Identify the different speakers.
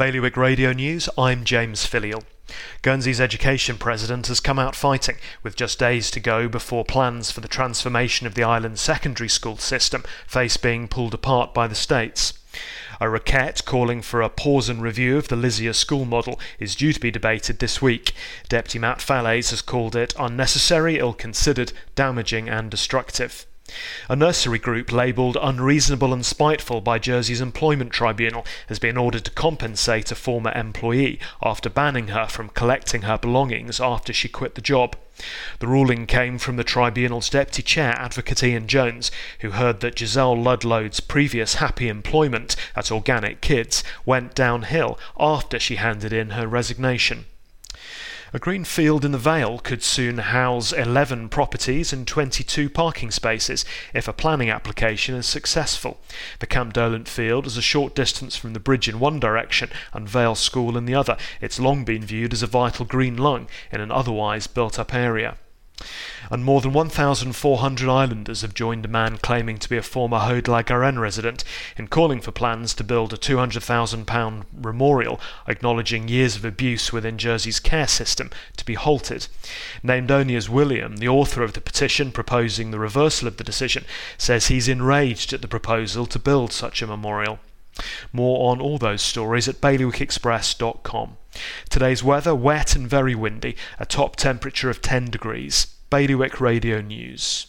Speaker 1: Bailiwick Radio News, I'm James Filial. Guernsey's education president has come out fighting, with just days to go before plans for the transformation of the island's secondary school system face being pulled apart by the states. A requête calling for a pause and review of the Lizia school model is due to be debated this week. Deputy Matt Fallaize has called it unnecessary, ill considered, damaging, and destructive. A nursery group labelled unreasonable and spiteful by Jersey's Employment Tribunal has been ordered to compensate a former employee after banning her from collecting her belongings after she quit the job. The ruling came from the tribunal's deputy chair, Advocate Ian Jones, who heard that Giselle Ludlow's previous happy employment at Organic Kids went downhill after she handed in her resignation. A green field in the Vale could soon house 11 properties and 22 parking spaces if a planning application is successful. The Campdolent field is a short distance from the bridge in one direction and Vale School in the other. It's long been viewed as a vital green lung in an otherwise built up area and more than 1,400 islanders have joined a man claiming to be a former Haut la resident in calling for plans to build a £200,000 memorial acknowledging years of abuse within Jersey's care system to be halted. Named only as William, the author of the petition proposing the reversal of the decision, says he's enraged at the proposal to build such a memorial. More on all those stories at bailiwickexpress.com. Today's weather wet and very windy, a top temperature of 10 degrees. Bailiwick Radio News.